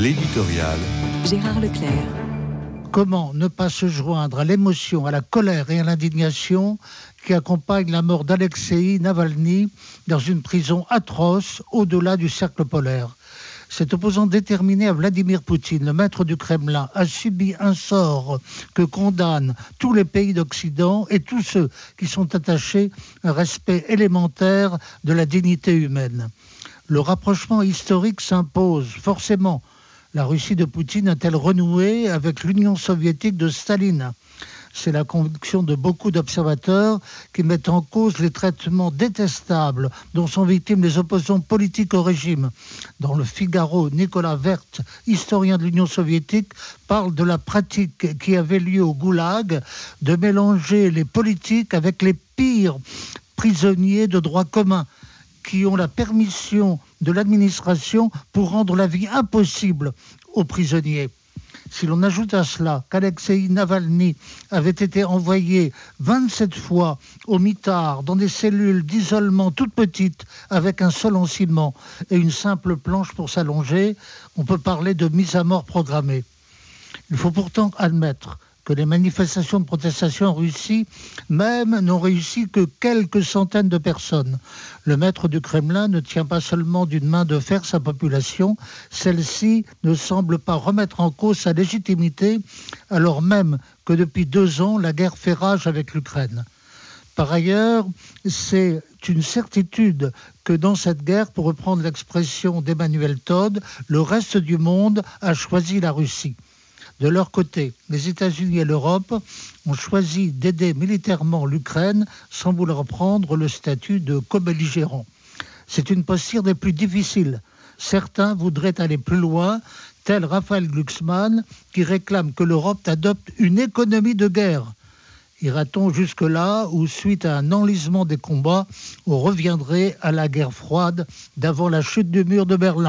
L'éditorial. Gérard Leclerc. Comment ne pas se joindre à l'émotion, à la colère et à l'indignation qui accompagnent la mort d'Alexei Navalny dans une prison atroce au-delà du cercle polaire? Cet opposant déterminé à Vladimir Poutine, le maître du Kremlin, a subi un sort que condamnent tous les pays d'Occident et tous ceux qui sont attachés à un respect élémentaire de la dignité humaine. Le rapprochement historique s'impose forcément. La Russie de Poutine a-t-elle renoué avec l'Union soviétique de Staline? C'est la conviction de beaucoup d'observateurs qui mettent en cause les traitements détestables dont sont victimes les opposants politiques au régime. Dans le Figaro, Nicolas Vert, historien de l'Union soviétique, parle de la pratique qui avait lieu au Goulag de mélanger les politiques avec les pires prisonniers de droit commun qui ont la permission de l'administration pour rendre la vie impossible aux prisonniers. Si l'on ajoute à cela qu'Alexei Navalny avait été envoyé 27 fois au mitard dans des cellules d'isolement toutes petites avec un seul enciment et une simple planche pour s'allonger, on peut parler de mise à mort programmée. Il faut pourtant admettre que les manifestations de protestation en Russie même n'ont réussi que quelques centaines de personnes. Le maître du Kremlin ne tient pas seulement d'une main de fer sa population, celle-ci ne semble pas remettre en cause sa légitimité, alors même que depuis deux ans, la guerre fait rage avec l'Ukraine. Par ailleurs, c'est une certitude que dans cette guerre, pour reprendre l'expression d'Emmanuel Todd, le reste du monde a choisi la Russie. De leur côté, les États-Unis et l'Europe ont choisi d'aider militairement l'Ukraine sans vouloir prendre le statut de co-belligérant. C'est une posture des plus difficiles. Certains voudraient aller plus loin, tel Raphaël Glucksmann, qui réclame que l'Europe adopte une économie de guerre. Ira-t-on jusque-là ou, suite à un enlisement des combats, on reviendrait à la guerre froide d'avant la chute du mur de Berlin?